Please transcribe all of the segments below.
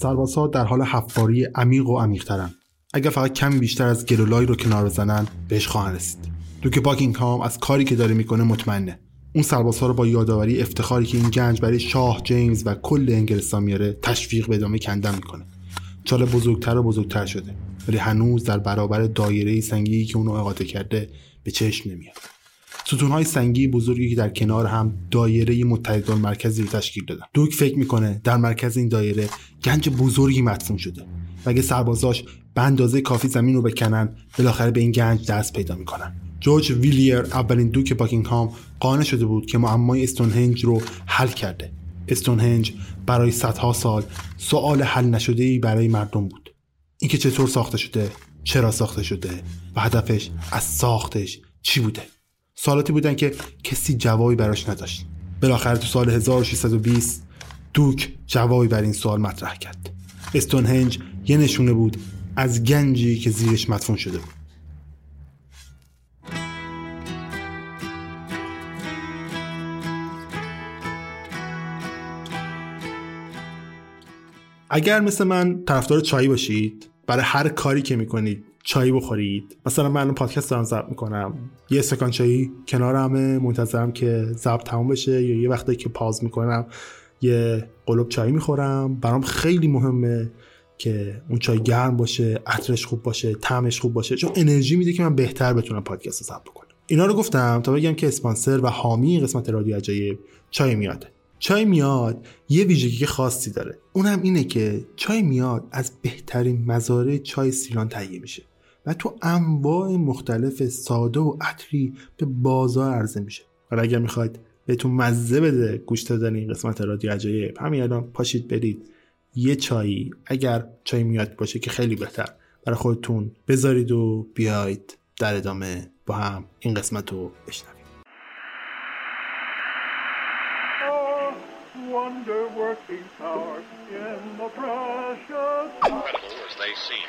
سربازها در حال حفاری عمیق و عمیقترن. اگر فقط کمی بیشتر از گلولای رو کنار بزنن بهش خواهند رسید. دوک باکینگهام از کاری که داره می‌کنه مطمئنه. اون سربازها رو با یادآوری افتخاری که این گنج برای شاه جیمز و کل انگلستان میاره تشویق به ادامه کندن می‌کنه. چاله بزرگتر و بزرگتر شده ولی هنوز در برابر دایره سنگی که اونو احاطه کرده به چشم نمیاد. ستونهای سنگی بزرگی که در کنار هم دایره متحد مرکزی رو تشکیل دادن. دوک فکر می‌کنه در مرکز این دایره گنج بزرگی مدفون شده و اگه سربازاش به اندازه کافی زمین رو بکنن بالاخره به این گنج دست پیدا می‌کنن. جورج ویلیر اولین دوک باکینگهام قانع شده بود که معمای استونهنج رو حل کرده. استونهنج برای صدها سال سوال حل نشده ای برای مردم بود. اینکه چطور ساخته شده چرا ساخته شده و هدفش از ساختش چی بوده؟ سوالاتی بودن که کسی جوابی براش نداشت. بالاخره تو سال 1620 دوک جوابی بر این سوال مطرح کرد. استونهنج یه نشونه بود از گنجی که زیرش مدفون شده بود. اگر مثل من طرفدار چای باشید برای هر کاری که می‌کنید چای بخورید. مثلا من پادکست دارم ضبط می‌کنم. یه استکان چایی کنارمه. منتظرم که ضبط تموم بشه. یا یه وقتی که پاز می‌کنم یه قلوب چای می‌خورم. برام خیلی مهمه که اون چای گرم باشه عطرش خوب باشه طعمش خوب باشه. چون انرژی میده که من بهتر بتونم پادکست ضبط بکنم. اینا رو گفتم تا بگم که اسپانسر و حامی قسمت رادیو عجایب چای میاده چای میاد یه ویژگی خاصی داره. اونم اینه که چای میاد از بهترین مزارع چای سیران تهیه میشه. و تو انواع مختلف ساده و عطری به بازار عرضه میشه حالا اگر می‌خواید بهتون مزه بده گوش دادن این قسمت رادیو عجایب همین الان پاشید برید یه چایی اگر چای میاد باشه که خیلی بهتر برای خودتون بذارید و بیاید در ادامه با هم این قسمت رو بشنوید wonder working power in the precious. Incredible as they seem,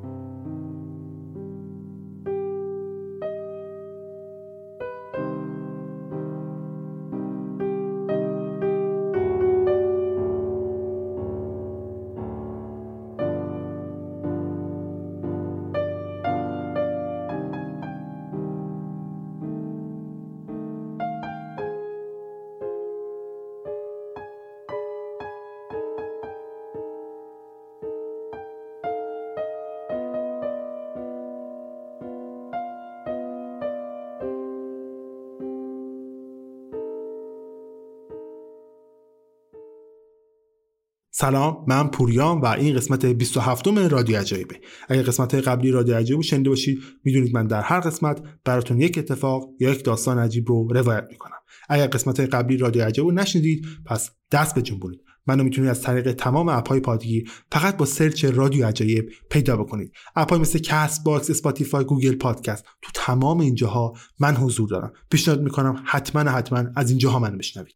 سلام من پوریام و این قسمت 27 رادیو عجایبه. اگر قسمت قبلی رادیو عجایب شنیده باشید می‌دونید من در هر قسمت براتون یک اتفاق یا یک داستان عجیب رو روایت می‌کنم. اگر قسمت قبلی رادیو عجایب رو نشنیدید پس دست به جنبونید منو می‌تونید از طریق تمام اپهای پادگیر فقط با سرچ رادیو عجایب پیدا بکنید. اپهای مثل Castbox Spotify Google Podcast تو تمام اینجاها من حضور دارم. پیشنهاد می‌کنم حتما حتما از اینجاها من بشنوید.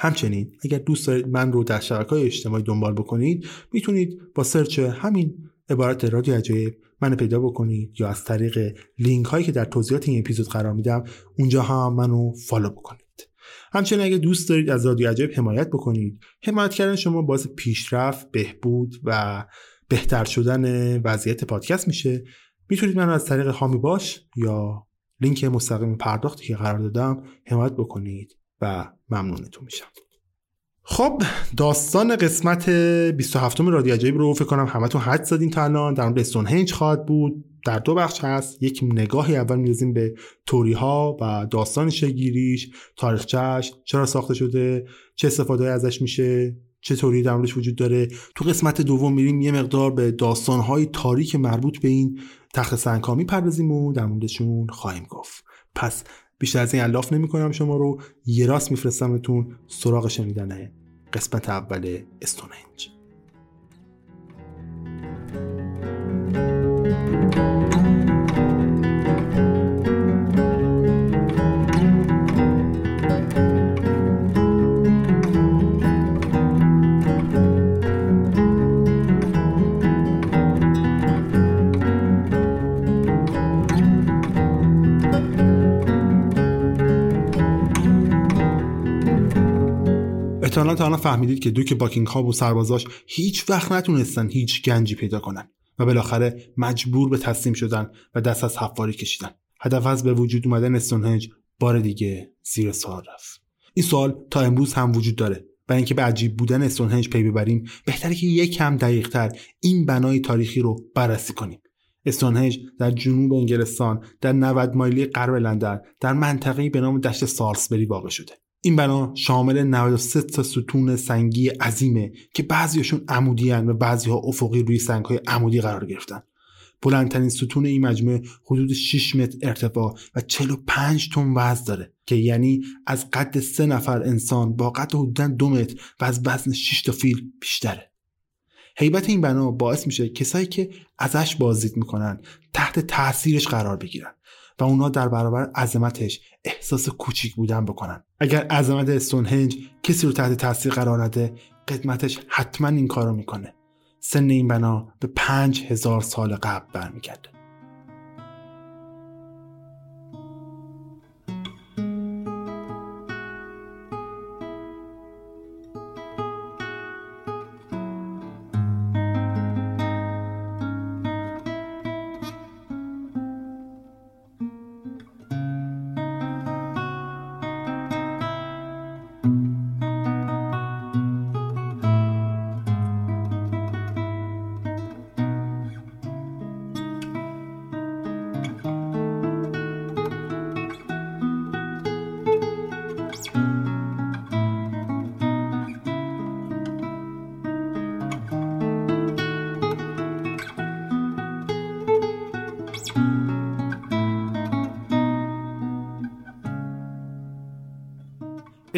همچنین اگر دوست دارید من رو در شبکه های اجتماعی دنبال بکنید می‌تونید با سرچ همین عبارت رادیو عجایب من پیدا بکنید یا از طریق لینک هایی که در توضیحات این اپیزود قرار میدم اونجا هم منو follow بکنید. همچنین اگر دوست دارید از رادیو عجایب حمایت بکنید حمایت کردن شما باعث پیشرفت بهبود و بهتر شدن وضعیت پادکست میشه. می‌تونید من از طریق حامی باش یا لینک مستقیم پرداختی که قرار دادم حمایت بکنید. و ممنونتون میشم. خب داستان قسمت 27 رادیو عجایب رو فکر کنم همتون حد زدین تا الان. در مورد استونهنج خواهد بود. در دو بخش هست. یک نگاهی اول میرزیم به توری ها و داستان شگیریش تاریخچهش چرا ساخته شده چه استفاده ازش میشه چه توری در موردش وجود داره. تو قسمت دوم میریم یه مقدار به داستانهای تاریک مربوط به این تخت سنگ می‌پردازیم و در موردشون خواهیم گفت. پس بیشتر از این الاف نمی کنم شما رو. یه راست میفرستمتون سراغ شنیدن قسمت اول استونهنج احتمالا تا الان فهمیدید که دوک باکینگهام و سربازاش هیچ وقت نتونستن هیچ گنجی پیدا کنن و بالاخره مجبور به تسلیم شدن و دست از حفاری کشیدن. هدف از به وجود اومدن استونهنج بار دیگه زیر سوال رفت. این سوال تا امروز هم وجود داره برای اینکه به عجیب بودن استونهنج پی ببریم بهتره که یک کم دقیقتر این بنای تاریخی رو بررسی کنیم. استونهنج در جنوب انگلستان در 90 مایلی غرب لندن در منطقه‌ای به نام دشت سالسبری واقع شده. این بنا شامل 93 تا ستون سنگی عظیمه که بعضیشون عمودی و بعضی ها افقی روی سنگ های عمودی قرار گرفتن. بلندترین ستون این مجموعه حدود 6 متر ارتفاع و 45 تن وزن داره که یعنی از قد سه نفر انسان با قد حدودا دو متر و از وزن 6 تا فیل بیشتره. حیبت این بنا باعث میشه کسایی که ازش بازدید می‌کنن تحت تاثیرش قرار بگیرن. و اونا در برابر عظمتش احساس کوچیک بودن بکنن. اگر عظمت استونهنج کسی رو تحت تاثیر قرار نده قدمتش حتما این کارو می‌کنه. سن این بنا به پنج هزار سال قبل برمیگرده.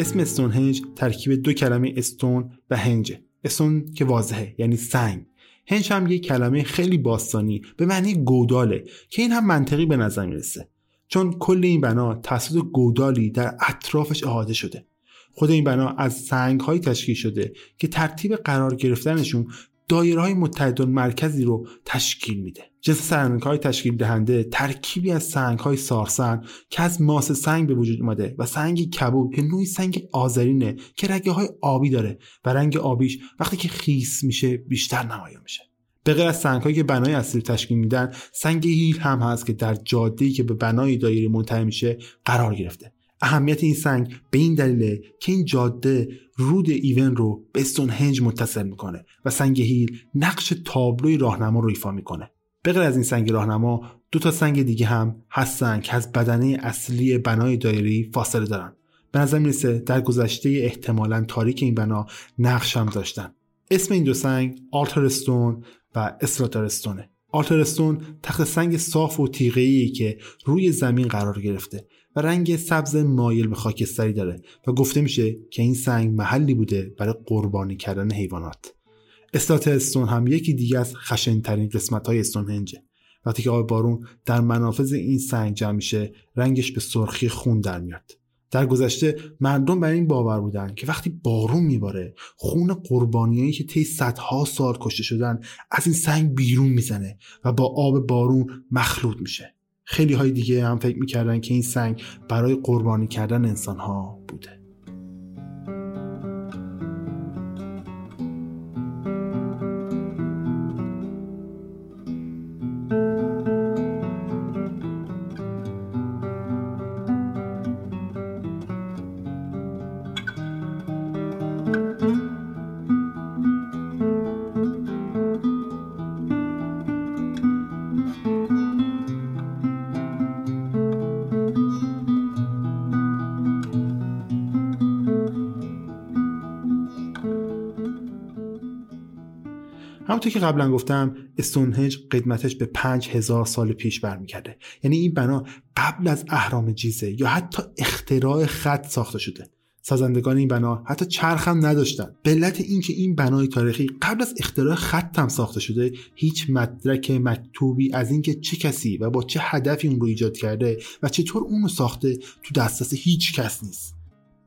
اسم استونهنج ترکیب دو کلمه استون و هنج استون که واضحه یعنی سنگ. هنج هم یک کلمه خیلی باستانی به معنی گوداله که این هم منطقی به نظر می‌رسه. چون کل این بنا توسط گودالی در اطرافش احاطه شده. خود این بنا از سنگ های تشکیل شده که ترتیب قرار گرفتنشون دایره های متحد مرکزی رو تشکیل میده. جنس سنگ های تشکیل دهنده ترکیبی از سنگ های سارسن که از ماس سنگ به وجود اومده و سنگ کبود که نوعی سنگ آذرینه که رگه های آبی داره و رنگ آبیش وقتی که خیس میشه بیشتر نمایان میشه. به غیر از سنگ هایی که بنای اصلی تشکیل میدن سنگ هیل هم هست که در جاده که به بنای دایره منتهی میشه قرار گرفته. اهمیت این سنگ به این دلیله که این جاده رود ایون رو به هنج متصل می‌کنه و سنگ هیل نقش تابلوی راهنما رو ایفا می‌کنه. به غیر از این سنگ راهنما دو تا سنگ دیگه هم هستن که از بدنه اصلی بنای دایری فاصله دارن. به نظر می‌رسه در گذشته احتمالا تاریک این بنا نقش هم داشتن. اسم این دو سنگ آلترستون و استراتارستونه آلترستون تخت سنگ صاف و تیغه‌ای که روی زمین قرار گرفته. رنگ سبز مایل به خاکستری داره و گفته میشه که این سنگ محلی بوده برای قربانی کردن حیوانات. استراتارستون هم یکی دیگه از خشنترین قسمت های استونهنجه. وقتی که آب بارون در منافذ این سنگ جمع میشه رنگش به سرخی خون در میاد. در گذشته مردم بر این باور بودن که وقتی بارون میباره خون قربانیایی که طی صدها سال کشته شدن از این سنگ بیرون می‌زنه و با آب بارون مخلوط میشه. خیلی های دیگه هم فکر می‌کردن که این سنگ برای قربانی کردن انسان ها بوده. همونطور که قبلا گفتم استونهنج قدمتش به 5000 سال پیش برمیگرده. یعنی این بنا قبل از اهرام جیزه یا حتی اختراع خط ساخته شده. سازندگان این بنا حتی چرخ هم نداشتن. به علت اینکه این بنای تاریخی قبل از اختراع خط هم ساخته شده هیچ مدرک مکتوبی از اینکه چه کسی و با چه هدفی اون رو ایجاد کرده و چطور اون رو ساخته تو دسترس هیچ کس نیست.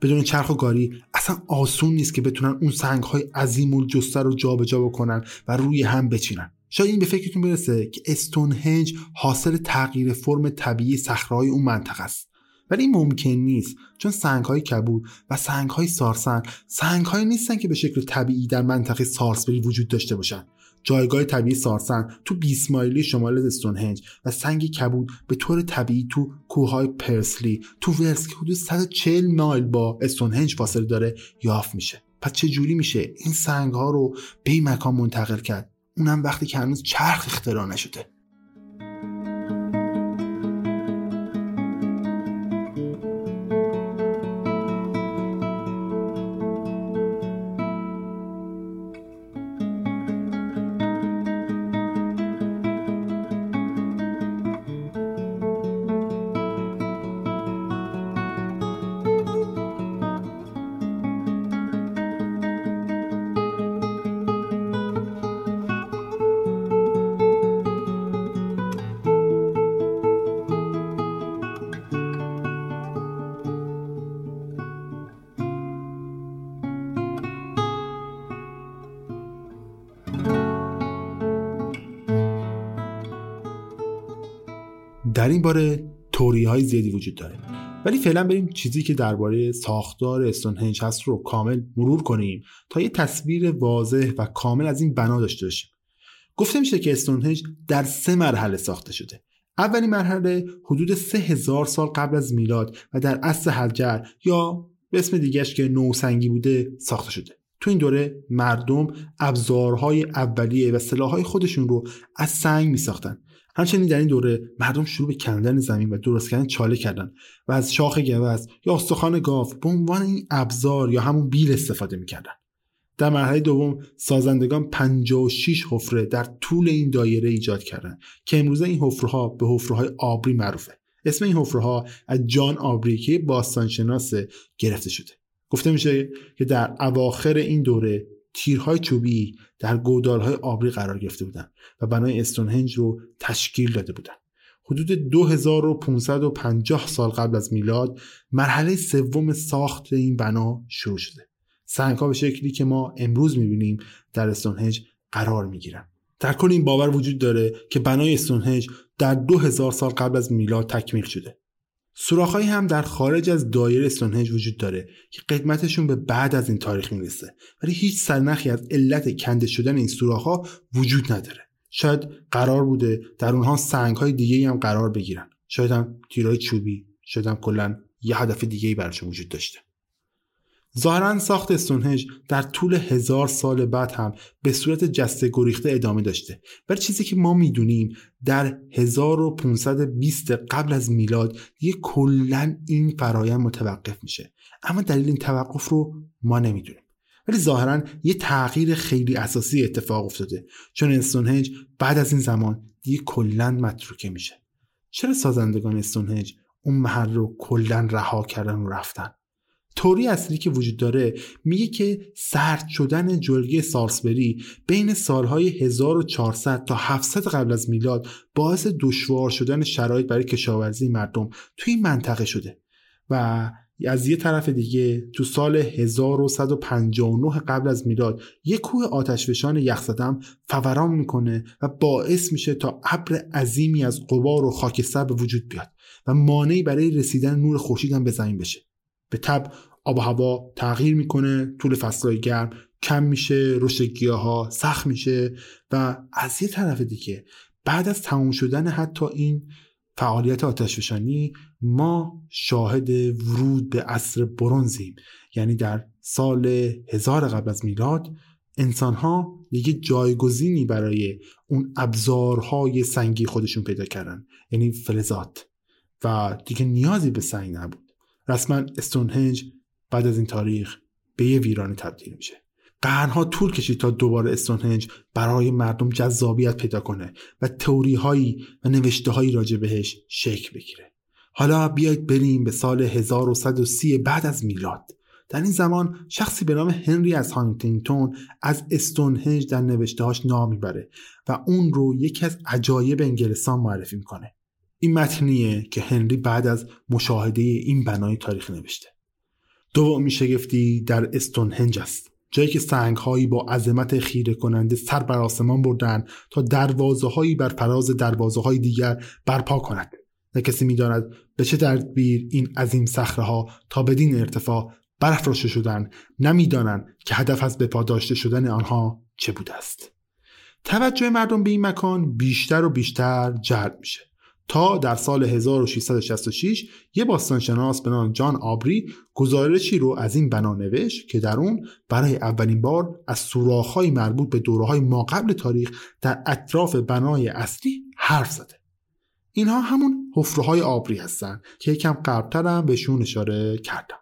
بدون چرخ و گاری اصلا آسون نیست که بتونن اون سنگ های عظیم الجثه رو جابجا بکنن و روی هم بچینن. شاید این به فکرتون برسه که استونهنج حاصل تغییر فرم طبیعی صخره‌های اون منطقه است. ولی ممکن نیست چون سنگ های کبود و سنگ های سارسن سنگ های نیستن که به شکل طبیعی در منطقه سارسبری وجود داشته باشن. جایگاه طبیعی سارسن تو 20 مایلی شمال استونهنج و سنگ کبود به طور طبیعی تو کوههای پرسلی تو ورس که حدود 140 مایل با استونهنج فاصله داره یافت میشه. پس چه جوری میشه این سنگ ها رو به این مکان منتقل کرد؟ اونم وقتی که هنوز چرخ اختراع نشده. این باره توری های زیادی وجود داره. ولی فعلا بریم چیزی که درباره ساختار استونهنج هست رو کامل مرور کنیم تا یه تصویر واضح و کامل از این بنا داشته باشیم. گفته میشه که استونهنج در سه مرحله ساخته شده. اولین مرحله حدود سه هزار سال قبل از میلاد و در اصل حجر یا به اسم دیگهش که نوسنگی بوده ساخته شده. تو این دوره مردم ابزارهای اولیه و سلاحهای خودشون رو از سنگ می ساختن همچنین در این دوره مردم شروع به کندن زمین و درست کردن چاله کردن و از شاخ گوز یا استخوان گاو به عنوان این ابزار یا همون بیل استفاده می‌کردن. در مرحله دوم سازندگان 56 حفره در طول این دایره ایجاد کردند که امروزه این حفره ها به حفره های آبری معروفه. اسم این حفره ها از جان آبری که باستانشناس گرفته شده. گفته میشه که در اواخر این دوره تیرهای چوبی در گودالهای آبری قرار گرفته بودند و بنای استونهنج رو تشکیل داده بودند. حدود 2550 سال قبل از میلاد مرحله سوم ساخت این بنا شروع شده. سنگ ها به شکلی که ما امروز می‌بینیم در استونهنج قرار می‌گیرن. در کل این باور وجود داره که بنای استونهنج در 2000 سال قبل از میلاد تکمیل شده. سوراخهایی هم در خارج از دایره استونهنج وجود داره که قدمتشون به بعد از این تاریخ می‌رسه. ولی هیچ سرنخی از علت کنده شدن این سوراخها وجود نداره. شاید قرار بوده در اونها سنگ های دیگه هم قرار بگیرن. شاید هم تیرهای چوبی شاید هم کلا یه هدف دیگه ای براشون وجود داشته. ظاهرا ساخت استونهنج در طول هزار سال بعد هم به صورت جسته گریخته ادامه داشته. ولی چیزی که ما می‌دونیم در 1520 قبل از میلاد دیگه کلا این فرایند متوقف میشه. اما دلیل این توقف رو ما نمی‌دونیم. ولی ظاهرا یه تغییر خیلی اساسی اتفاق افتاده. چون استونهنج بعد از این زمان دیگه کلا متروکه میشه. چرا سازندگان استونهنج اون محل رو کلا رها کردن و رفتن؟ توری اصلی که وجود داره میگه که سرد شدن جلگه سالسبری بین سالهای 1400 تا 700 قبل از میلاد باعث دشوار شدن شرایط برای کشاورزی مردم توی این منطقه شده و از یه طرف دیگه تو سال 1159 قبل از میلاد یه کوه آتشفشان یخزدم فوران می‌کنه و باعث میشه تا ابر عظیمی از قبار و خاکستر به وجود بیاد و مانعی برای رسیدن نور خورشید هم به زمین بشه. به تب آب و هوا تغییر می‌کنه طول فصلهای گرم کم میشه رشد گیاه سخت میشه و از یه طرف دیگه بعد از تموم شدن حتی این فعالیت آتشفشانی ما شاهد ورود به عصر برونزیم یعنی در سال هزار قبل از میلاد انسان ها دیگه جایگزینی برای اون ابزارهای سنگی خودشون پیدا کردن یعنی فلزات. و دیگه نیازی به سنگ نبود. رسما استونهنج بعد از این تاریخ به یه ویرانه تبدیل میشه. قرنها طول کشید تا دوباره استونهنج برای مردم جذابیت پیدا کنه و تئوری هایی و نوشته هایی راجع بهش شکل بگیره. حالا بیایید بریم به سال 1130 بعد از میلاد. در این زمان شخصی به نام هنری از هانتینگتون از استونهنج در نوشتهاش نام می‌بره و اون رو یکی از عجایب انگلستان معرفی می‌کنه. این متنیه که هنری بعد از مشاهده این بنای تاریخ نوشته. دومی شگفتی در استونهنج است جایی که سنگ هایی با عظمت خیره کننده سر بر آسمان بردن تا دروازه هایی بر فراز دروازه های دیگر برپا کند. نه کسی می‌داند به چه تدبیر این عظیم صخره تا بدین ارتفاع برافراشته شدند نمی‌دانند که هدف از بپا داشته شدن آنها چه بوده است. توجه مردم به این مکان بیشتر و بیشتر جلب میشه. تا در سال 1666 یه باستانشناس به نام جان آبری گزارشی رو از این بنا نوشت که در اون برای اولین بار از سوراخ‌های مربوط به دوره‌های ما قبل تاریخ در اطراف بنای اصلی حرف زده. اینها همون حفره آبری هستن که یکم قبلتر هم بهشون اشاره کردم.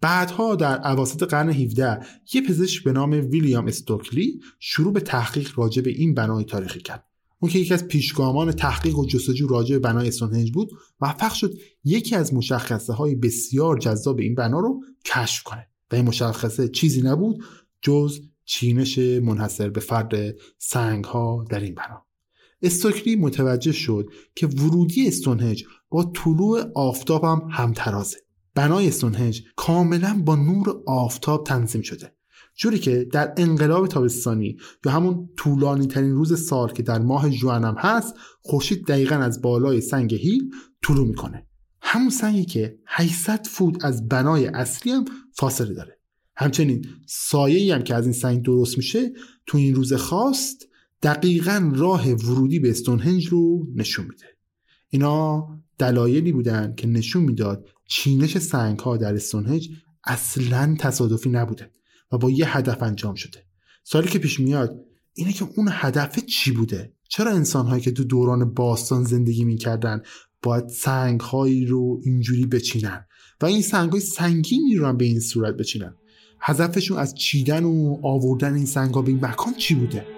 بعدها در عواسط قرن 17 یه پزشک به نام ویلیام استوکلی شروع به تحقیق راجع به این بنای تاریخی کرد. اون که یکی از پیشگامان تحقیق و جستجو راجع به بنای استونهنج بود موفق شد یکی از مشخصه های بسیار جذاب این بنا رو کشف کنه. و این مشخصه چیزی نبود جز چینش منحصر به فرد سنگ ها در این بنا. استوکلی متوجه شد که ورودی استونهنج با طلوع آفتاب هم همترازه. بنای استونهنج کاملا با نور آفتاب تنظیم شده. جوری که در انقلاب تابستانی یا همون طولانی ترین روز سال که در ماه جوانم هست خورشید دقیقا از بالای سنگ هیل طلوع می‌کنه. همون سنگی که 800 فوت از بنای اصلی هم فاصله داره. همچنین سایه هم که از این سنگ درست میشه تو این روز خواست دقیقا راه ورودی به استونهنج رو نشون میده. اینا دلایلی بودن که نشون می‌داد چینش سنگ ها در استونهنج اصلا تصادفی نبوده. و با یه هدف انجام شده. سالی که پیش میاد اینه که اون هدف چی بوده؟ چرا انسان هایی که تو دوران باستان زندگی می‌کردن باید سنگ هایی رو اینجوری بچینن و این سنگ های سنگینی رو هم به این صورت بچینن؟ هدفشون از چیدن و آوردن این سنگ ها به این مکان چی بوده؟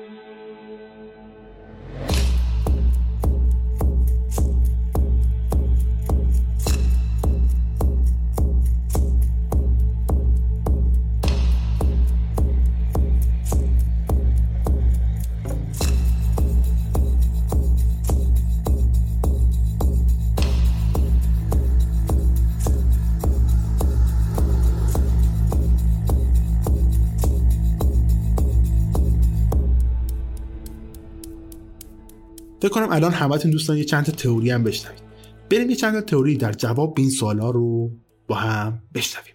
فکر کنم الان همتون دوستان یه چند تا تئوری هم بشنوید. بریم یه چند تا تئوری در جواب به این سوالا رو با هم بشنویم.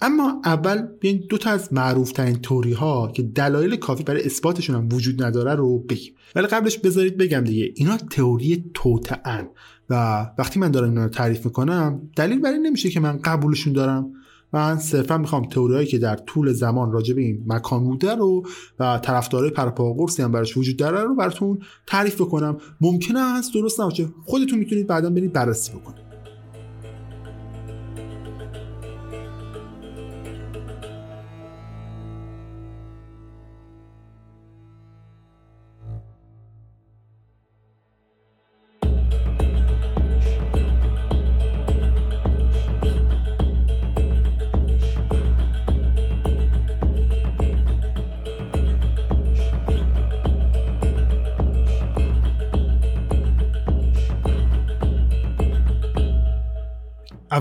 اما اول بیاین دو تا از معروف ترین توری ها که دلایل کافی برای اثباتشون هم وجود نداره رو بگیم. ولی قبلش بذارید بگم دیگه اینا تئوری توتعن و وقتی من دارم اینا رو تعریف می‌کنم دلیل برای نمیشه که من قبولشون دارم. من صرفا می‌خوام تئوریایی که در طول زمان راجع به این مکان بوده رو و طرفدارای پرپاقرسی هم براش وجود داره رو براتون تعریف بکنم. ممکنه هست درست نباشه. خودتون می‌تونید بعدا برید بررسی بکنید.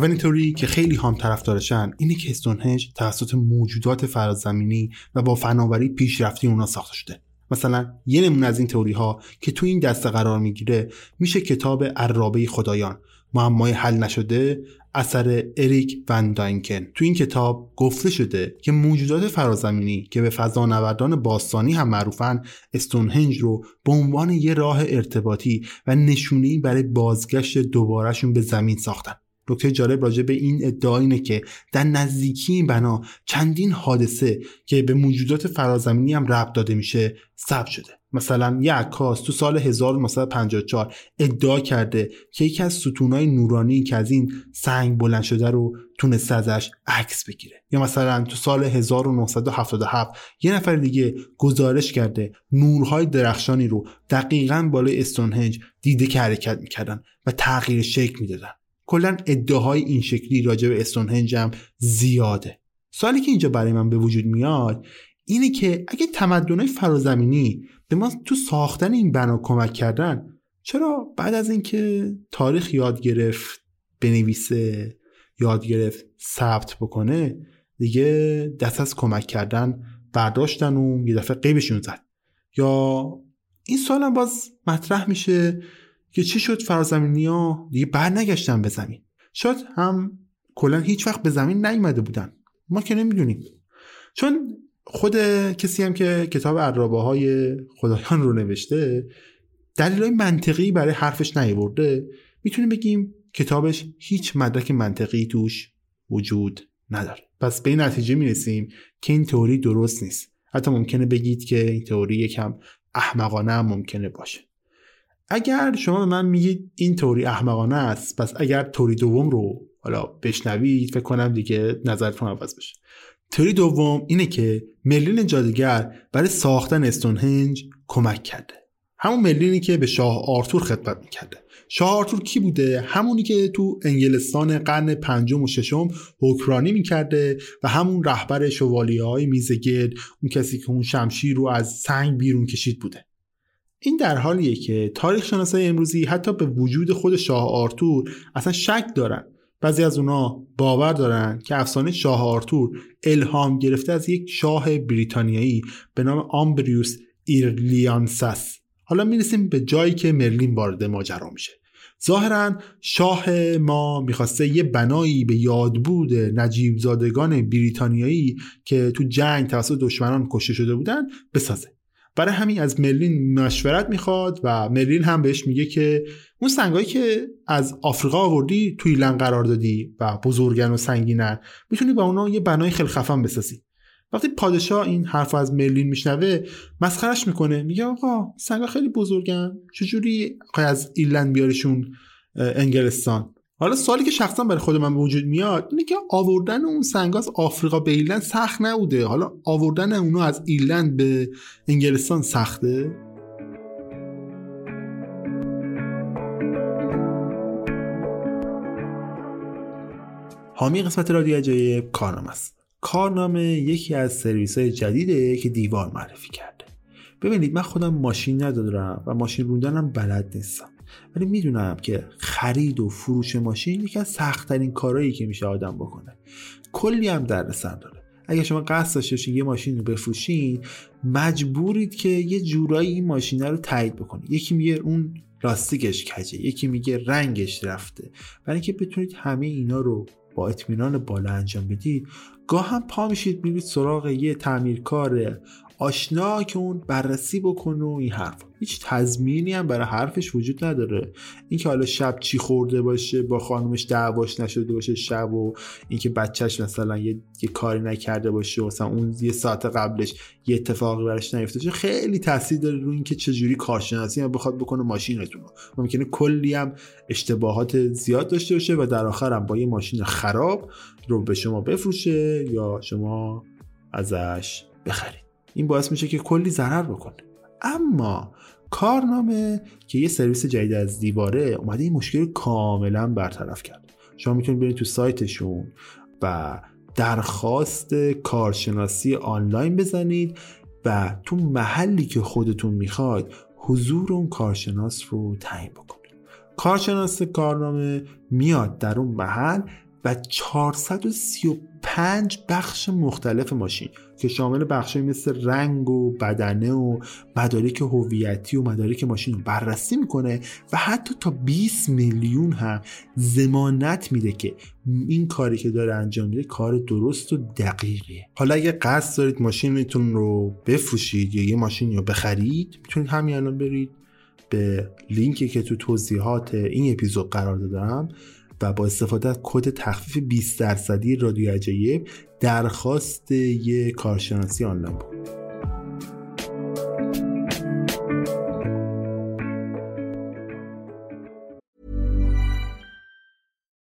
اولین تئوری که خیلی هم طرفدارشن اینه که استونهنج توسط موجودات فرازمینی و با فناوری پیشرفتی اونا ساخته شده. مثلا یه نمونه از این تئوری ها که تو این دسته قرار می‌گیره میشه کتاب عرابه خدایان معمای حل نشده اثر اریک ون داینکن. تو این کتاب گفته شده که موجودات فرازمینی که به فضانوردان باستانی هم معروفن استونهنج رو به عنوان یه راه ارتباطی و نشونی برای بازگشت دوبارهشون به زمین ساختن. نکته جالب راجع به این ادعا اینه که در نزدیکی این بنا چندین حادثه که به موجودات فرازمینی هم ربط داده میشه ثبت شده. مثلا یه عکاس تو سال 1954 ادعا کرده که یکی از ستونهای نورانی که از این سنگ بلند شده رو تونسته ازش عکس بگیره. یا مثلا تو سال 1977 یه نفر دیگه گزارش کرده نورهای درخشانی رو دقیقا بالای استونهنج دیده که حرکت می‌کردن و تغییر شکل می‌دادن. کلا ادعاهای این شکلی راجع به استونهنج هم زیاده. سوالی که اینجا برای من به وجود میاد اینه که اگه تمدنهای فرازمینی به ما تو ساختن این بنا کمک کردن چرا بعد از اینکه تاریخ یاد گرفت بنویسه یاد گرفت ثبت بکنه دیگه دست از کمک کردن برداشتن و یه دفعه قیبشون زد. یا این سوال هم باز مطرح میشه که چی شد فرازمینی ها دیگه بر نگشتن به زمین. شاید هم کلا هیچ وقت به زمین نیومده بودن. ما که نمی‌دونیم. چون خود کسی هم که کتاب عرابه های خدایان رو نوشته دلیل منطقی برای حرفش نیورده می‌تونیم بگیم کتابش هیچ مدرک منطقی توش وجود نداره. پس به این نتیجه می‌رسیم که این تئوری درست نیست. حتی ممکنه بگید که این تئوری یکم احمقانه هم ممکنه باشه. اگر شما به من میگید این تئوری احمقانه است پس اگر تئوری دوم رو حالا بشنوید فکر کنم دیگه نظرتون عوض بشه. تئوری دوم اینه که ملین جادوگر برای ساختن استونهنج کمک کرده. همون ملینی که به شاه آرتور خدمت می‌کرده. شاه آرتور کی بوده؟ همونی که تو انگلستان قرن پنجم و ششم حکمرانی می‌کرده و همون رهبر شوالیه های میزگرد اون کسی که اون شمشیر رو از سنگ بیرون کشید بوده. این در حالیه که تاریخ شناسای امروزی حتی به وجود خود شاه آرتور اصلا شک دارن. بعضی از اونا باور دارن که افسانه شاه آرتور الهام گرفته از یک شاه بریتانیایی به نام آمبریوس ایرلیانسس. حالا می‌رسیم به جایی که مرلین وارد ماجرا میشه. ظاهرا شاه ما می‌خواسته یه بنایی به یادبود نجیب زادگان بریتانیایی که تو جنگ توسط دشمنان کشته شده بودن بسازه. برای همین از مرلین مشورت می‌خواد و مرلین هم بهش میگه که اون سنگایی که از آفریقا آوردی توی ایرلند قرار دادی و بزرگن و سنگینن می‌تونی با اونا یه بنای خیلی خفن بسازی. وقتی پادشاه این حرف از مرلین میشنوه مسخرش می‌کنه. میگه آقا سنگا خیلی بزرگن چجوری از ایرلند بیارشون انگلستان؟ حالا سوالی که شخصا برای خود من به وجود میاد اینه که آوردن اون سنگ از آفریقا به ایرلند سخت نبوده. حالا آوردن اونو از ایرلند به انگلستان سخته؟ حامی قسمت رادیو عجایب کارنامه است. کارنامه یکی از سرویس های جدیده که دیوار معرفی کرده. ببینید من خودم ماشین ندارم و ماشین روندنم بلد نیستم. ولی می‌دونم که خرید و فروش ماشین یکی از سختترین کارهایی که میشه آدم بکنه. کلی هم دردسر داره. اگه شما قصد داشته یه ماشین رو بفروشین مجبورید که یه جورایی این ماشینه رو تایید بکنید. یکی میگه اون لاستیکش کجه یکی میگه رنگش رفته. برای اینکه بتونید همه اینا رو با اطمینان بالا انجام بدید گاه هم پا میشید میرید سراغ یه تعمیرکار آشنا که اون بررسی بکنه و این حرف. هیچ تضمینی هم برای حرفش وجود نداره. اینکه حالا شب چی خورده باشه با خانومش دعواش نشده باشه شب و اینکه بچهش مثلا یه, یه کاری نکرده باشه و مثلا اون یه ساعت قبلش یه اتفاقی براش نیفته باشه خیلی تاثیر داره روی اینکه چجوری کارشناسی هم بخواد بکنه ماشینتون رو ممکنه کلی هم اشتباهات زیاد داشته باشه و در آخر هم با یه ماشین خراب رو به شما بفروشه یا شما ازش بخرید. این باعث میشه که کلی ضرر بکنه. اما کارنامه که یه سرویس جدید از دیواره اومده این مشکل کاملا برطرف کرد. شما می‌تونید برید تو سایتشون و درخواست کارشناسی آنلاین بزنید و تو محلی که خودتون می‌خواید حضور اون کارشناس رو تعیین بکنید. کارشناس کارنامه میاد در اون محل و 435 بخش مختلف ماشین که شامل بخشی مثل رنگ و بدنه و مدارک هویتی و مدارک ماشین رو بررسی می‌کنه و حتی تا 20 میلیون هم زمانت میده که این کاری که داره انجام میده کار درست و دقیقه حالا اگه قصد دارید ماشینتون رو بفروشید یا یه ماشین رو بخرید می‌تونید همین الان برید به لینکی که تو توضیحات این اپیزود قرار دادم. و با استفاده از کد تخفیف 20 درصدی رادیو عجایب درخواست یه کارشناسی آنلاین بود.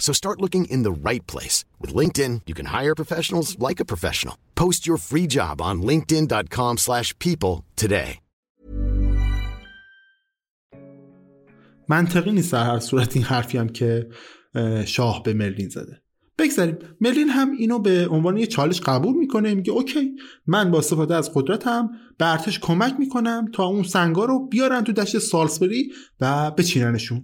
So start looking in the right place. With LinkedIn, you can hire professionals like a professional. Post your free job on linkedin.com slash people today. منطقی نیست در هر صورت این حرفی هم که شاه به مرلین زده بگذاریم مرلین هم اینو به عنوان یه چالش قبول می‌کنه میگه اوکی من با استفاده از قدرتم به ارتش کمک می‌کنم تا اون سنگا رو بیارن تو دشت سالسبری و بچیننشون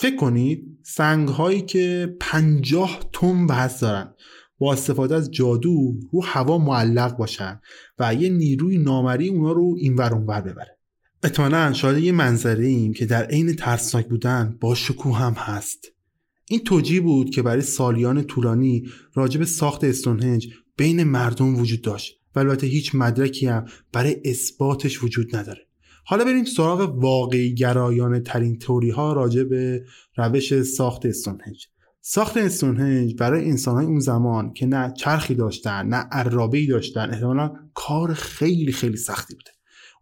فکر کنید سنگ هایی که پنجاه تن وزن دارن با استفاده از جادو رو هوا معلق باشن و یه نیروی نامری اونا رو اینور اونور ببره. اطمالا شاید یه منظره ایم که در عین ترسناک بودن با شکوه هم هست. این توجیه بود که برای سالیان طولانی راجب ساخت استونهنج بین مردم وجود داشت و البته هیچ مدرکی هم برای اثباتش وجود نداره. حالا بریم سراغ واقعی گرایانه ترین توری ها راجع به روش ساخت استونهنج. ساخت استونهنج برای انسان های اون زمان که نه چرخی داشتن نه عرابه داشتن احتمالا کار خیلی خیلی سختی بوده.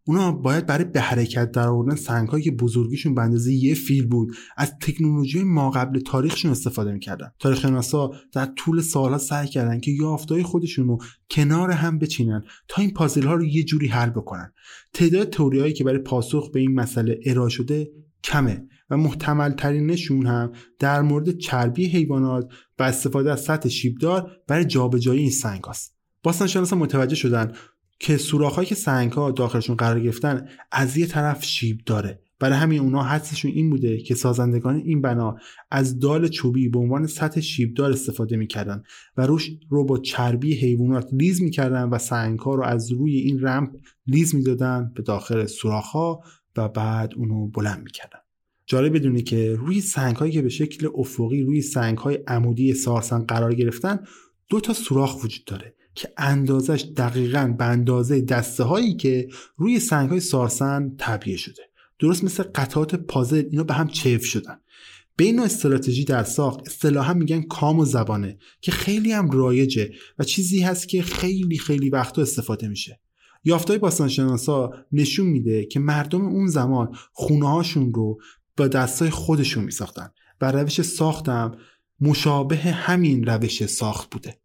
اونا باید برای به حرکت در آوردن سنگهایی که بزرگیشون به اندازه یه فیل بود از تکنولوژی ما قبل تاریخشون استفاده می‌کردن تاریخ شناسا در طول سالها سعی کردن که یافتهای خودشون رو کنار هم بچینن تا این پازل ها رو یه جوری حل بکنن تعداد تئوریایی که برای پاسخ به این مسئله ارائه شده کمه و محتمل ترینشون هم در مورد چربی حیوانات و استفاده از سطح شیبدار برای جابجایی این سنگ هاست. باستان متوجه شدن که سوراخ‌هایی که سنگ ها داخلشون قرار گرفتن از یه طرف شیب داره. برای همین اونا حدسشون این بوده که سازندگان این بنا از دال چوبی به عنوان سطح شیبدار استفاده می‌کردن و روش رو با چربی حیوانات لیز می‌کردن و سنگ ها رو از روی این رمپ لیز می‌دادن به داخل سوراخ ها و بعد اونو بلند می‌کردن. جالب بدونی که روی سنگ هایی که به شکل افقی روی سنگ های عمودی سارسن قرار گرفتن دو تا سوراخ وجود داره. که اندازش دقیقا به اندازه دسته هایی که روی سنگ های سارسن تبیه شده. درست مثل قطعات پازل اینا به هم چف شدن. به این استراتژی در ساخت اصطلاحا میگن کام و زبانه که خیلی هم رایجه و چیزی هست که خیلی خیلی وقتا استفاده میشه. یافتای باستانشناسا نشون میده که مردم اون زمان خونه هاشون رو با دستای خودشون میساختن و روش ساختم مشابه همین روش ساخت بوده.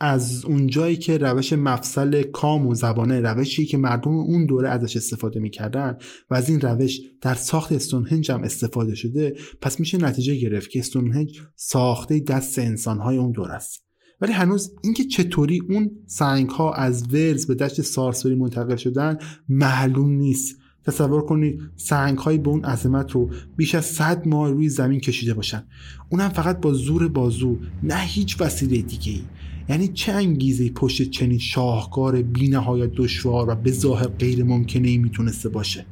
از اونجایی که روش مفصل کام و زبانه روشی که مردم اون دوره ازش استفاده می‌کردن و از این روش در ساخت استونهنج هم استفاده شده پس میشه نتیجه گرفت که استونهنج ساخته دست انسانهای اون دوره است. ولی هنوز اینکه چطوری اون سنگ ها از ولز به دشت سارسبری منتقل شدن معلوم نیست. تصور کنید سنگ های به اون عظمت رو بیش از 100 ماه روی زمین کشیده باشن. اونم فقط با زور بازو نه هیچ وسیله دیگه ای یعنی چه انگیزه پشت چنین شاهکار بی نهایت دشوار و به ظاهر غیر ممکنه ای می‌تونسته باشه؟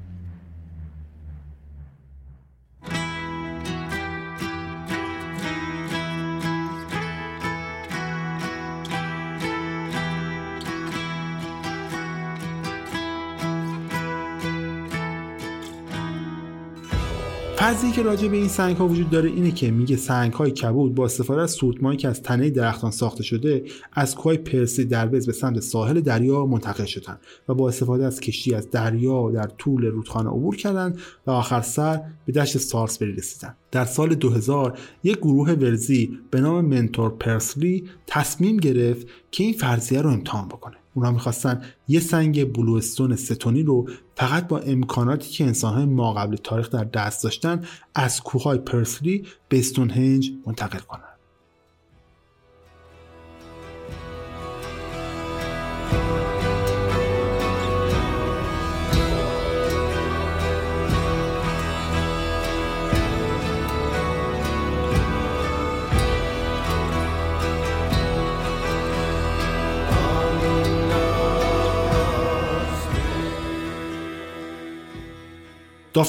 فرضی که راجع به این سنگ ها وجود داره اینه که میگه سنگ های کبود با استفاده از سورتمایی که از تنه درختان ساخته شده از کوه پرسی دربز به سمت ساحل دریا منتقل شدن و با استفاده از کشتی از دریا در طول رودخانه عبور کردند و آخر سر به دشت سارسبری رسیدن. در سال 2000 یک گروه ورزی به نام منتور پرسلی تصمیم گرفت که این فرضیه رو امتحان بکنه. اونا می‌خواستن یه سنگ بلوستون ستونی رو فقط با امکاناتی که انسانهای ما قبل تاریخ در دست داشتن از کوههای پرسلی به استونهنج منتقل کنن.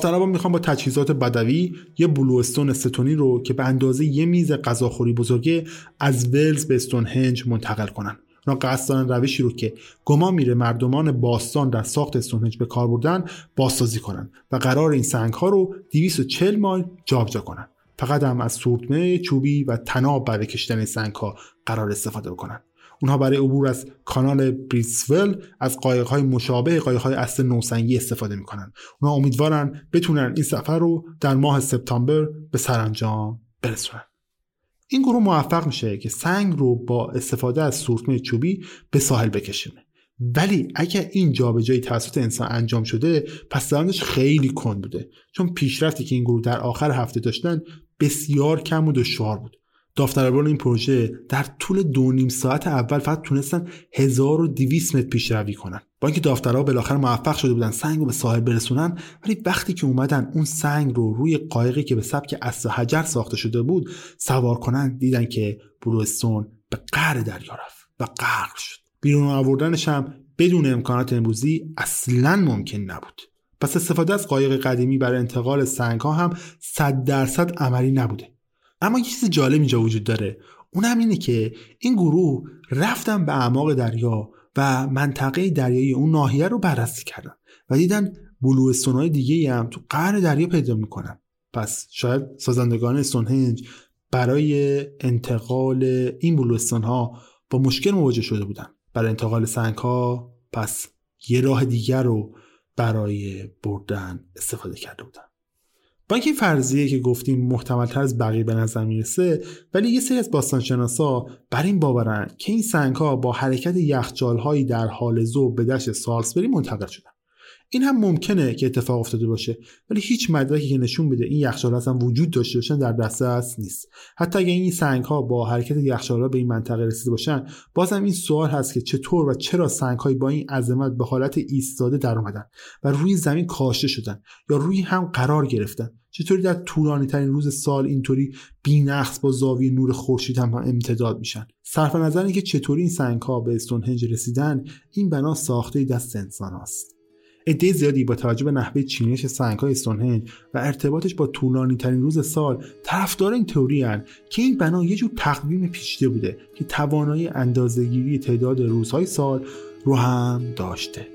داوطلبان می‌خوان با تجهیزات بدوی یه بلوستون ستونی رو که به اندازه یه میز غذاخوری بزرگه از ولز به استونهنج منتقل کنن. اونا قصد دارن روشی رو که گمان میره مردمان باستان در ساخت استونهنج به کار بردن بازسازی کنن و قرار این سنگ ها رو 240 مایل جابجا کنن. فقط هم از سورتمه چوبی و تناب برای کشتن سنگ ها قرار استفاده بکنن. اونها برای عبور از کانال بریسول از قایق های مشابه قایق های اصل نوسنگی استفاده می‌کنن. اونها امیدوارن بتونن این سفر رو در ماه سپتامبر به سرانجام برسونن. این گروه موفق میشه که سنگ رو با استفاده از سورتمه چوبی به ساحل بکشونه. ولی اگر این جابجایی توسط انسان انجام شده پس درآمدش خیلی کند بوده. چون پیشرفتی که این گروه در آخر هفته داشتن بسیار کم و دشوار بود. داوطلبان این پروژه در طول دو نیم ساعت اول فقط تونستن 1200 متر پیشروی کنن. با اینکه داوطلبا بالاخره موفق شده بودن سنگ رو به ساحل برسونن ولی وقتی که اومدن اون سنگ رو روی قایقی که به سبک اصل حجر ساخته شده بود سوار کنن دیدن که بلوستون به قعر دریا رفت و غرق شد. بیرون آوردنش هم بدون امکانات امروزی اصلا ممکن نبود. پس استفاده از قایق قدیمی برای انتقال سنگ ها هم 100 درصد عملی نبوده. اما یه چیز جالب اینجا وجود داره. اونم اینه که این گروه رفتن به اعماق دریا و منطقه دریایی اون ناحیه رو بررسی کردن و دیدن های دیگه هم تو قعر دریا پیدا می‌کنن. پس شاید سازندگان استونهنج برای انتقال این بلوستان ها با مشکل مواجه شده بودن. برای انتقال سنگ ها پس یه راه دیگر رو برای بردن استفاده کرده بودن. با اینکه فرضیه که گفتیم محتملتر از بقیه به نظر می‌رسه ولی یه سری از باستانشناسا بر این باورن که این سنگ ها با حرکت یخچال هایی در حال ذوب به دشت سالسبری منتقل شدن. این هم ممکنه که اتفاق افتاده باشه ولی هیچ مدرکی که نشون بده این یخچال اصلا وجود داشته باشن در دسترس نیست. حتی اگر این سنگ ها با حرکت یخچال ها به این منطقه رسیده باشن بازم این سوال هست که چطور و چرا سنگ های با این عظمت به حالت ایستاده در اومدن و روی زمین کاشته شدن یا روی هم قرار گرفتن. چطوری در طولانی ترین روز سال اینطوری بینقص با زاویه نور خورشید هم, امتداد میشن؟ صرف نظر اینکه چطوری این سنگ ها به استونهنج رسیدن این بنا ساخته دست انسان است عده زیادی با توجه به نحوه چینش سنگ های استونهنج و ارتباطش با طولانی ترین روز سال طرفدار این تئوری که این بنا یه جور تقویم پیچیده بوده که توانایی اندازهگیری تعداد روزهای سال رو هم داشته.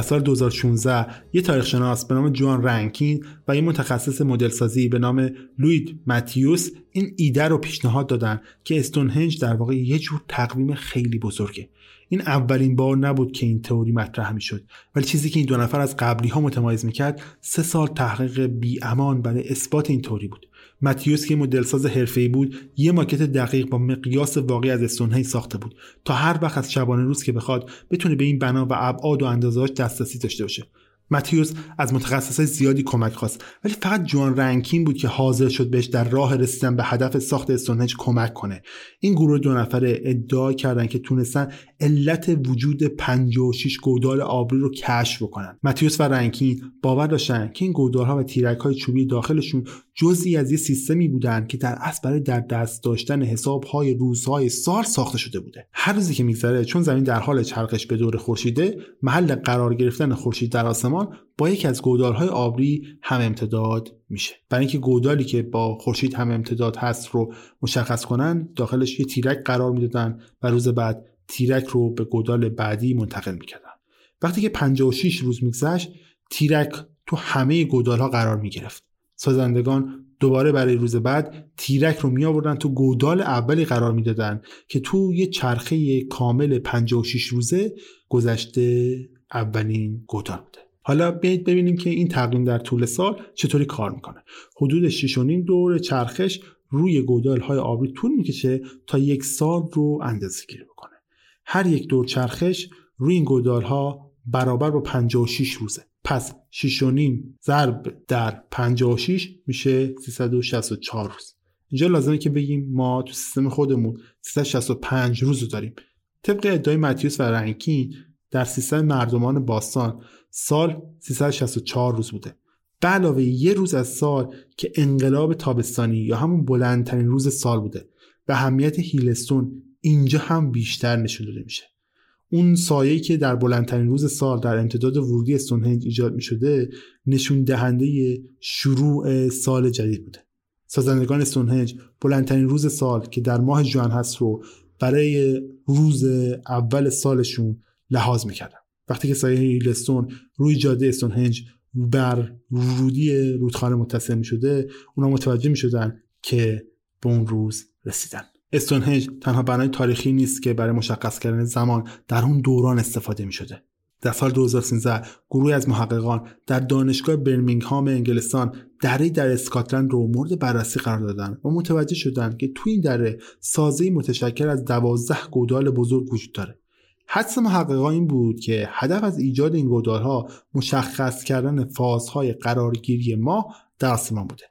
در سال 2016 یه تاریخ شناس به نام جوان رنکین و یه متخصص مدل سازی به نام لوید ماتیوس این ایده رو پیشنهاد دادن که استونهنج در واقع یه جور تقویم خیلی بزرگه. این اولین بار نبود که این تئوری مطرح می‌شد ولی چیزی که این دو نفر از قبلی ها متمایز می‌کرد سه سال تحقیق بی امان برای اثبات این تئوری بود. متیوس که مدلساز حرفه‌ای بود یه ماکت دقیق با مقیاس واقعی از استونهنج ساخته بود تا هر وقت از شبانه روز که بخواد بتونه به این بنا و ابعاد و اندازه‌اش دسترسی داشته باشه. متیوس از متخصصای زیادی کمک خواست ولی فقط جوان رنکین بود که حاضر شد بهش در راه رسیدن به هدف ساخت استونهنج کمک کنه. این گروه دو نفره ادعا کردن که تونستن علت وجود 56 گودال آبری رو کشف بکنن. متیوس و رنکین باور داشتن که این گودالها و تیرک های چوبی داخلشون جزئی از یه سیستمی بودن که در اصل برای در دست داشتن حساب های روزهای سال ساخته شده بوده. هر روزی که میگذره چون زمین در حال چرخش به دور خورشیده محل قرار گرفتن خورشید در آسمان با یکی از گودالهای آبری هم امتداد میشه. برای اینکه گودالی که با خورشید هم امتداد هست رو مشخص کنن داخلش یه تیرک قرار می‌دادن و روز بعد تیرک رو به گودال بعدی منتقل می‌کردن. وقتی که 56 روز میگذشت تیرک تو همه گودالها قرار می‌گرفت. سازندگان دوباره برای روز بعد تیرک رو می آوردن تو گودال اولی قرار می‌دادن که تو یه چرخه کامل 56 روزه گذشته اولین گودال بوده. حالا بیایید ببینیم که این تقویم در طول سال چطوری کار می‌کنه. حدود 6 دور چرخش روی گودال های آبی طول می‌کشه تا یک سال رو اندازه گیری بکنه. هر یک دور چرخش روی این گودال ها برابر با 56 روزه. پس 6 ضرب در 56 میشه 364 روز. اینجا لازمه که بگیم ما تو سیستم خودمون 365 روز رو داریم. طبق ادعای متیوس و رنکین در سیستم مردمان باستان سال 364 روز بوده. به علاوه یه روز از سال که انقلاب تابستانی یا همون بلندترین روز سال بوده. و اهمیت هیلستون اینجا هم بیشتر نشون داده میشه. اون سایه‌ای که در بلندترین روز سال در امتداد ورودی استونهنج ایجاد می شده نشون دهنده شروع سال جدید بوده. سازندگان استونهنج بلندترین روز سال که در ماه جوان هست رو برای روز اول سالشون لحاظ می‌کردن. وقتی که سایه هیلستون روی جاده استونهنج بر ورودی رودخانه متصل می شده اونا متوجه می شدن که به اون روز رسیدن. استونهنج تنها بنای تاریخی نیست که برای مشخص کردن زمان در اون دوران استفاده می شده. در سال 2013 گروهی از محققان در دانشگاه برمینگهام انگلستان دره در اسکاتلند رو مورد بررسی قرار دادن و متوجه شدند که تو این دره سازه متشکل از دوازده گودال بزرگ وجود داره حدس محققان این بود که هدف از ایجاد این گودالها مشخص کردن فازهای قرارگیری ماه در آسمان بوده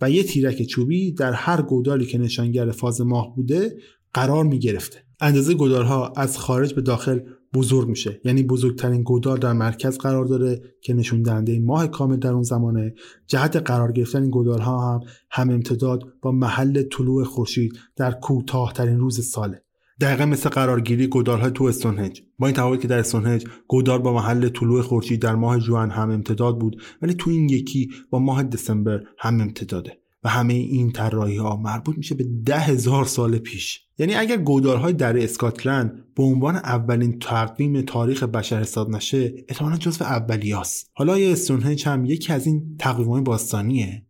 و یه تیرک چوبی در هر گودالی که نشانگر فاز ماه بوده قرار می گرفته. اندازه گودالها از خارج به داخل بزرگ میشه. یعنی بزرگترین گودال در مرکز قرار داره که نشون دهنده ماه کامل در اون زمانه. جهت قرار گرفتن این گودال هم هم امتداد با محل طلوع خورشید در کوتاهترین روز ساله. دقیقا مثل قرارگیری گودال های تو استونهنج با این تفاوت که در استونهنج گودال با محل طلوع خورشید در ماه جوان هم امتداد بود ولی تو این یکی با ماه دسامبر هم امتداده و همه این طراحی ها مربوط میشه به ده هزار سال پیش. یعنی اگر گودال های در اسکاتلند به عنوان اولین تقویم تاریخ بشر حساب نشه احتمالا جزو اولیاست حالا یه استونهنج هم یکی از این تقویم های باستانیه.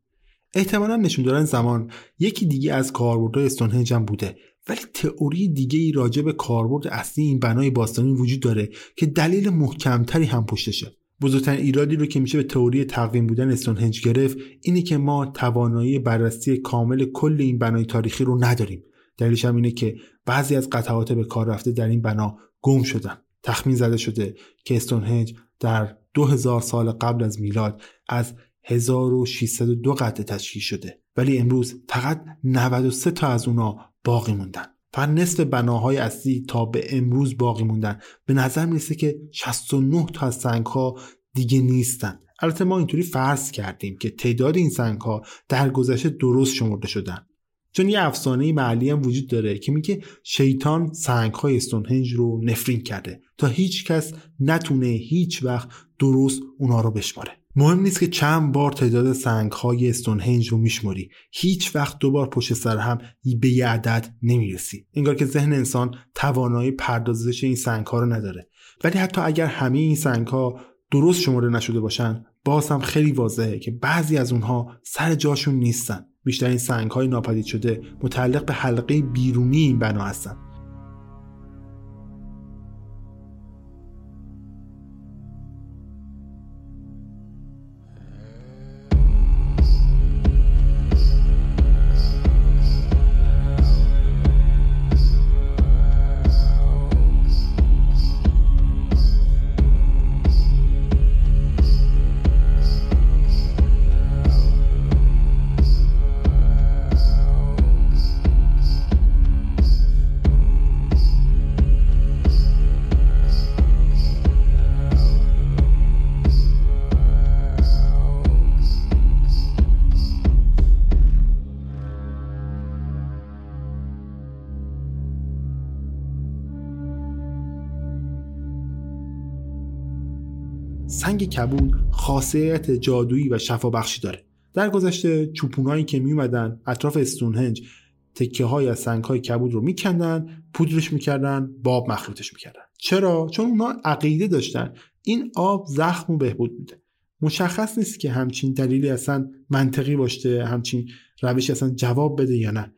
احتمالا نشون دادن زمان یکی دیگه از کاربردهای استونهنج هم بوده. ولی تئوری دیگه ای راجع به کاربرد اصلی این بنای باستانی وجود داره که دلیل محکمتری هم پشتشه. بزرگترین ایرادی رو که میشه به تئوری تقویم بودن استونهنج گرفت اینه که ما توانایی بررسی کامل کل این بنای تاریخی رو نداریم. دلیلش هم اینه که بعضی از قطعات به کار رفته در این بنا گم شدن. تخمین زده شده که استونهنج در 2000 سال قبل از میلاد از 1602 قطعه تشکیل شده. ولی امروز فقط 93 تا از اونا باقی موندن. فقط نصف بناهای اصلی تا به امروز باقی موندن. به نظر می‌رسه که 69 تا از سنگ ها دیگه نیستن. البته ما اینطوری فرض کردیم که تعداد این سنگ ها در گذشته درست شمرده شدن. چون یه افسانه محلی هم وجود داره که میگه شیطان سنگ های استونهنج رو نفرین کرده تا هیچ کس نتونه هیچ وقت درست اونا رو بشماره. مهم نیست که چند بار تعداد سنگ های استونهنج رو میشمری هیچ وقت دوبار پشت سر هم به یه عدد نمی‌رسی. انگار که ذهن انسان توانایی پردازش این سنگ ها رو نداره. ولی حتی اگر همه این سنگ ها درست شماره نشده باشن باز هم خیلی واضحه که بعضی از اونها سر جاشون نیستن. بیشتر این سنگ های ناپدید شده متعلق به حلقه بیرونی این بنا هستن. کبود خاصیت جادویی و شفابخشی داره. در گذشته چوپونایی که میومدن اطراف استونهنج تکه های از سنگ های کبود رو میکندن پودرش می‌کردن آب مخلوطش می‌کردن. چرا؟ چون اونا عقیده داشتن. این آب زخم و بهبود میده. مشخص نیست که همچین دلیلی اصلا منطقی باشه همچین روشی اصلا جواب بده یا نه.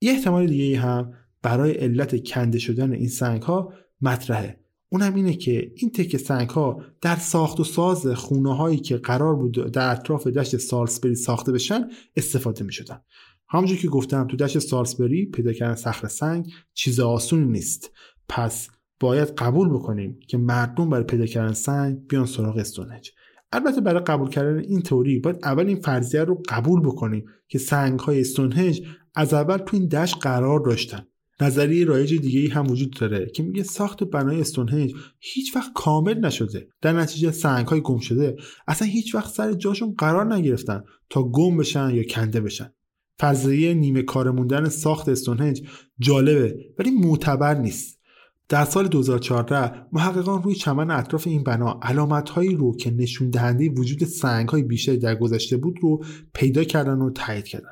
یه احتمال دیگه هم برای علت کنده شدن این سنگ ها مطرحه. اونم اینه که این تکه سنگ ها در ساخت و ساز خونه هایی که قرار بود در اطراف دشت سالسبری ساخته بشن استفاده می شدن. همونجور که گفتم تو دشت سالسبری پیدا کردن صخره سنگ چیز آسونی نیست. پس باید قبول بکنیم که مردم برای پیدا کردن سنگ بیان سراغ استونهنج البته برای قبول کردن این تئوری باید اول این فرضیه رو قبول بکنیم که سنگ های استونهنج از اول تو این دشت قرار داشتن. نظریه رایج دیگه ای هم وجود داره که میگه ساخت بنای استونهنج هیچ وقت کامل نشده. در نتیجه سنگ های گم شده. اصلا هیچ وقت سر جاشون قرار نگرفتن تا گم بشن یا کنده بشن. فرضیه نیمه کار موندن ساخت استونهنج جالبه ولی معتبر نیست. در سال 2014 محققان روی چمن اطراف این بنا علامتهایی رو که نشون دهنده وجود سنگ های بیشتری در گذشته بود رو پیدا کردن و تایید کردن.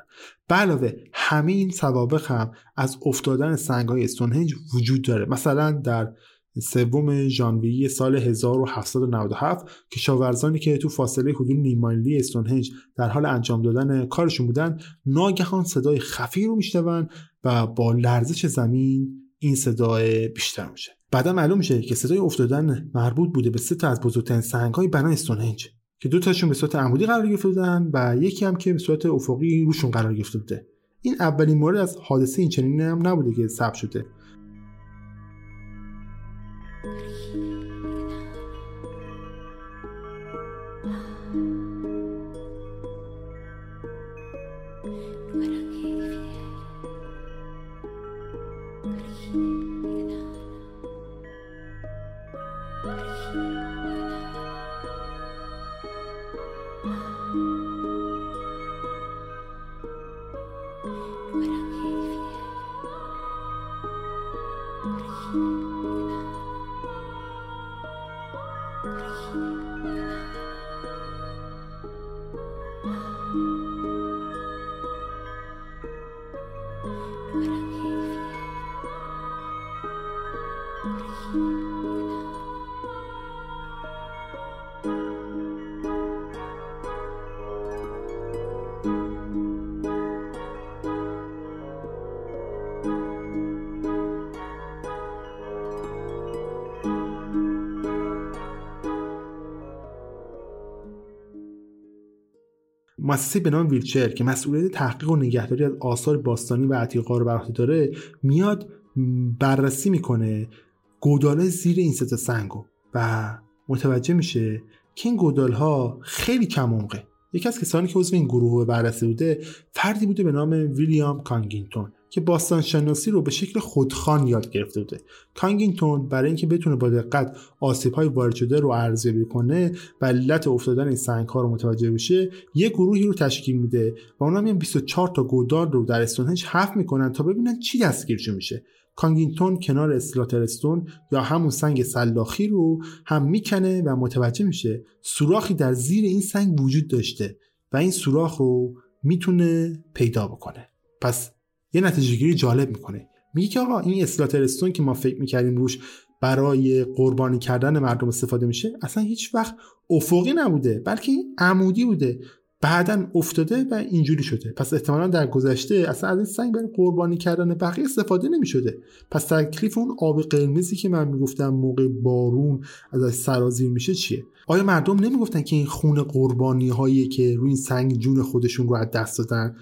به علاوه همه این سوابق هم از افتادن سنگ های استونهنج وجود داره. مثلا در سوم ژانویه سال 1797 کشاورزانی که تو فاصله حدود نیم مایلی استونهنج در حال انجام دادن کارشون بودن ناگهان صدای خفی رو میشنون و با لرزش زمین این صدای بیشتر میشه. بعدا معلوم میشه که صدای افتادن مربوط بوده به سه تا از بزرگترین سنگ های بنا استونهنج که دو تاشون به صورت عمودی قرار گرفته بودن و یکی هم که به صورت افقی روشون قرار گرفته بوده. این اولین مورد از حادثه این چنین هم نبوده که ثبت شده. مؤسسه به نام ویلچر که مسئولیت تحقیق و نگهداری از آثار باستانی و عتیقا رو بر داره میاد بررسی می‌کنه گوداله زیر این سه سنگو و متوجه میشه که این گودال ها خیلی کم عمقه. یکی از کسانی که عضو این گروه بررسی بوده فردی بوده به نام ویلیام کانگینگتون که باستان شناسی رو به شکل خودخوان یاد گرفته بوده. کانگینگتون برای اینکه بتونه با دقت آسیب های وارد شده رو ارزیابی کنه و علت افتادن این سنگ ها رو متوجه بشه یه گروهی رو تشکیل میده و اونا میان 24 تا گودال رو در استونهنج حف می‌کنن تا ببینن چی دستگیرشون میشه. کانگینگتون کنار اسلاترستون یا همون سنگ سلاخی رو هم می‌کنه و متوجه میشه سوراخی در زیر این سنگ وجود داشته و این سوراخ رو می‌تونه پیدا بکنه. پس یه نتیجه گیری جالب می‌کنه. میگه که آقا این اسلاترستون که ما فکر می‌کردیم روش برای قربانی کردن مردم استفاده میشه اصلا هیچ وقت افقی نبوده بلکه عمودی بوده. بعدا افتاده و اینجوری شده. پس احتمالا در گذشته اصلا از این سنگ برای قربانی کردن بقیه استفاده نمی شده پس تکلیف اون آب قرمزی که من می‌گفتم موقع بارون ازش سرازیر میشه چیه؟ آیا مردم نمی‌گفتن که این خون قربانی هایی که روی این سنگ جون خودشون رو از دست دادن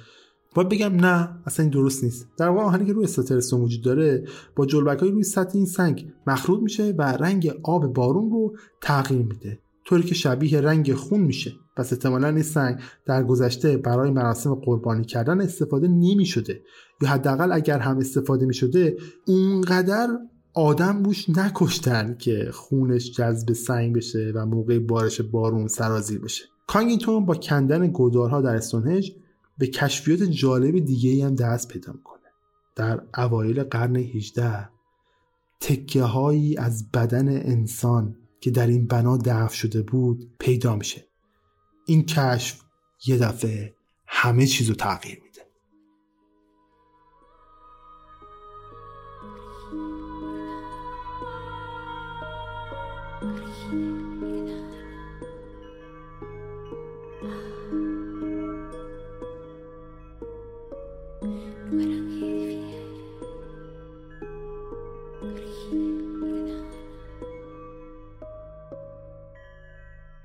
باید بگم نه اصلا این درست نیست. در واقع آهنی که روی استاترستون وجود داره با جلبک های روی سطح این سنگ مخروط میشه و رنگ آب بارون رو تغییر میده. طوری که شبیه رنگ خون میشه. پس احتمالا این سنگ در گذشته برای مراسم قربانی کردن استفاده نمی شده یا حداقل اگر هم استفاده می شده اونقدر آدم بوش نکشتن که خونش جذب سنگ بشه و موقع بارش بارون سرازیر بشه. کانگینتون با کندن گودارها در استونهج به کشفیات جالب دیگه هم دست پیدا می‌کنه. در اوایل قرن 18 تکه هایی از بدن انسان که در این بنا دفن شده بود پیدا میشه. این کشف یه دفعه همه چیز رو تغییر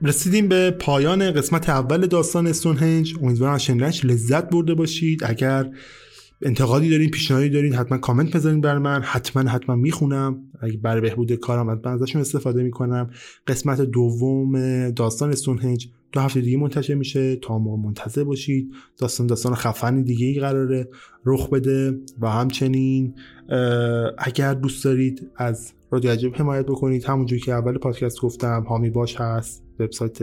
رسیدیم به پایان قسمت اول داستان استونهنج امیدوارم از شنیدنش لذت برده باشید. اگر انتقادی دارین پیشنهادی دارین حتما کامنت بذارین بر من. حتما حتما می‌خونم. اگه برای بهبود کارم حتما ازشون استفاده می‌کنم. قسمت دوم داستان استونهنج دو هفته دیگه منتشر میشه. تا ما منتظر باشید. داستان داستان خفن دیگه ای قراره رخ بده. و همچنین اگر دوست دارید از رادیو عجب حمایت بکنید همونجوری که اول پادکست گفتم هامی باش هست. وبسایت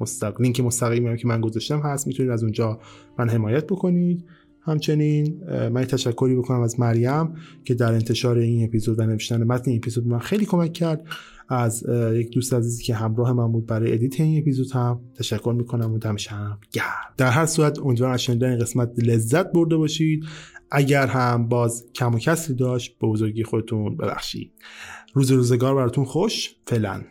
مستق... لینک مستقیمی که من گذاشتم هست. می‌تونید از اونجا من حمایت بکنید. همچنین من تشکری بکنم از مریم که در انتشار این اپیزود و نوشتن متن این اپیزود من خیلی کمک کرد. از یک دوست عزیزی که همراه من بود برای edit این اپیزود هم تشکر می‌کنم و دمشم گرم. در هر صورت امیدوارم از شنیدن این قسمت لذت برده باشید. اگر هم باز کم و کسری داشت به بزرگی خودتون ببخشید. روز روزگار براتون خوش. فعلا.